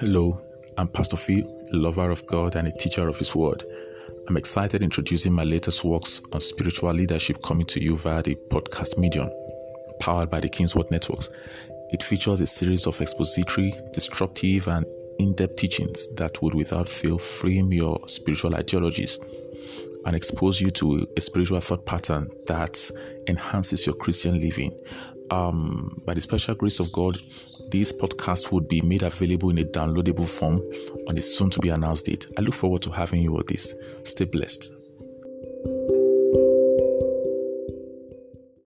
Hello, I'm Pastor Phil, a lover of God and a teacher of His Word. I'm excited introducing my latest works on spiritual leadership coming to you via the podcast medium, powered by the Kingsword Networks. It features a series of expository, disruptive, and in depth teachings that would without fail frame your spiritual ideologies and expose you to a spiritual thought pattern that enhances your Christian living. Um, by the special grace of God, these podcasts would be made available in a downloadable form on a soon to be announced date. I look forward to having you on this. Stay blessed.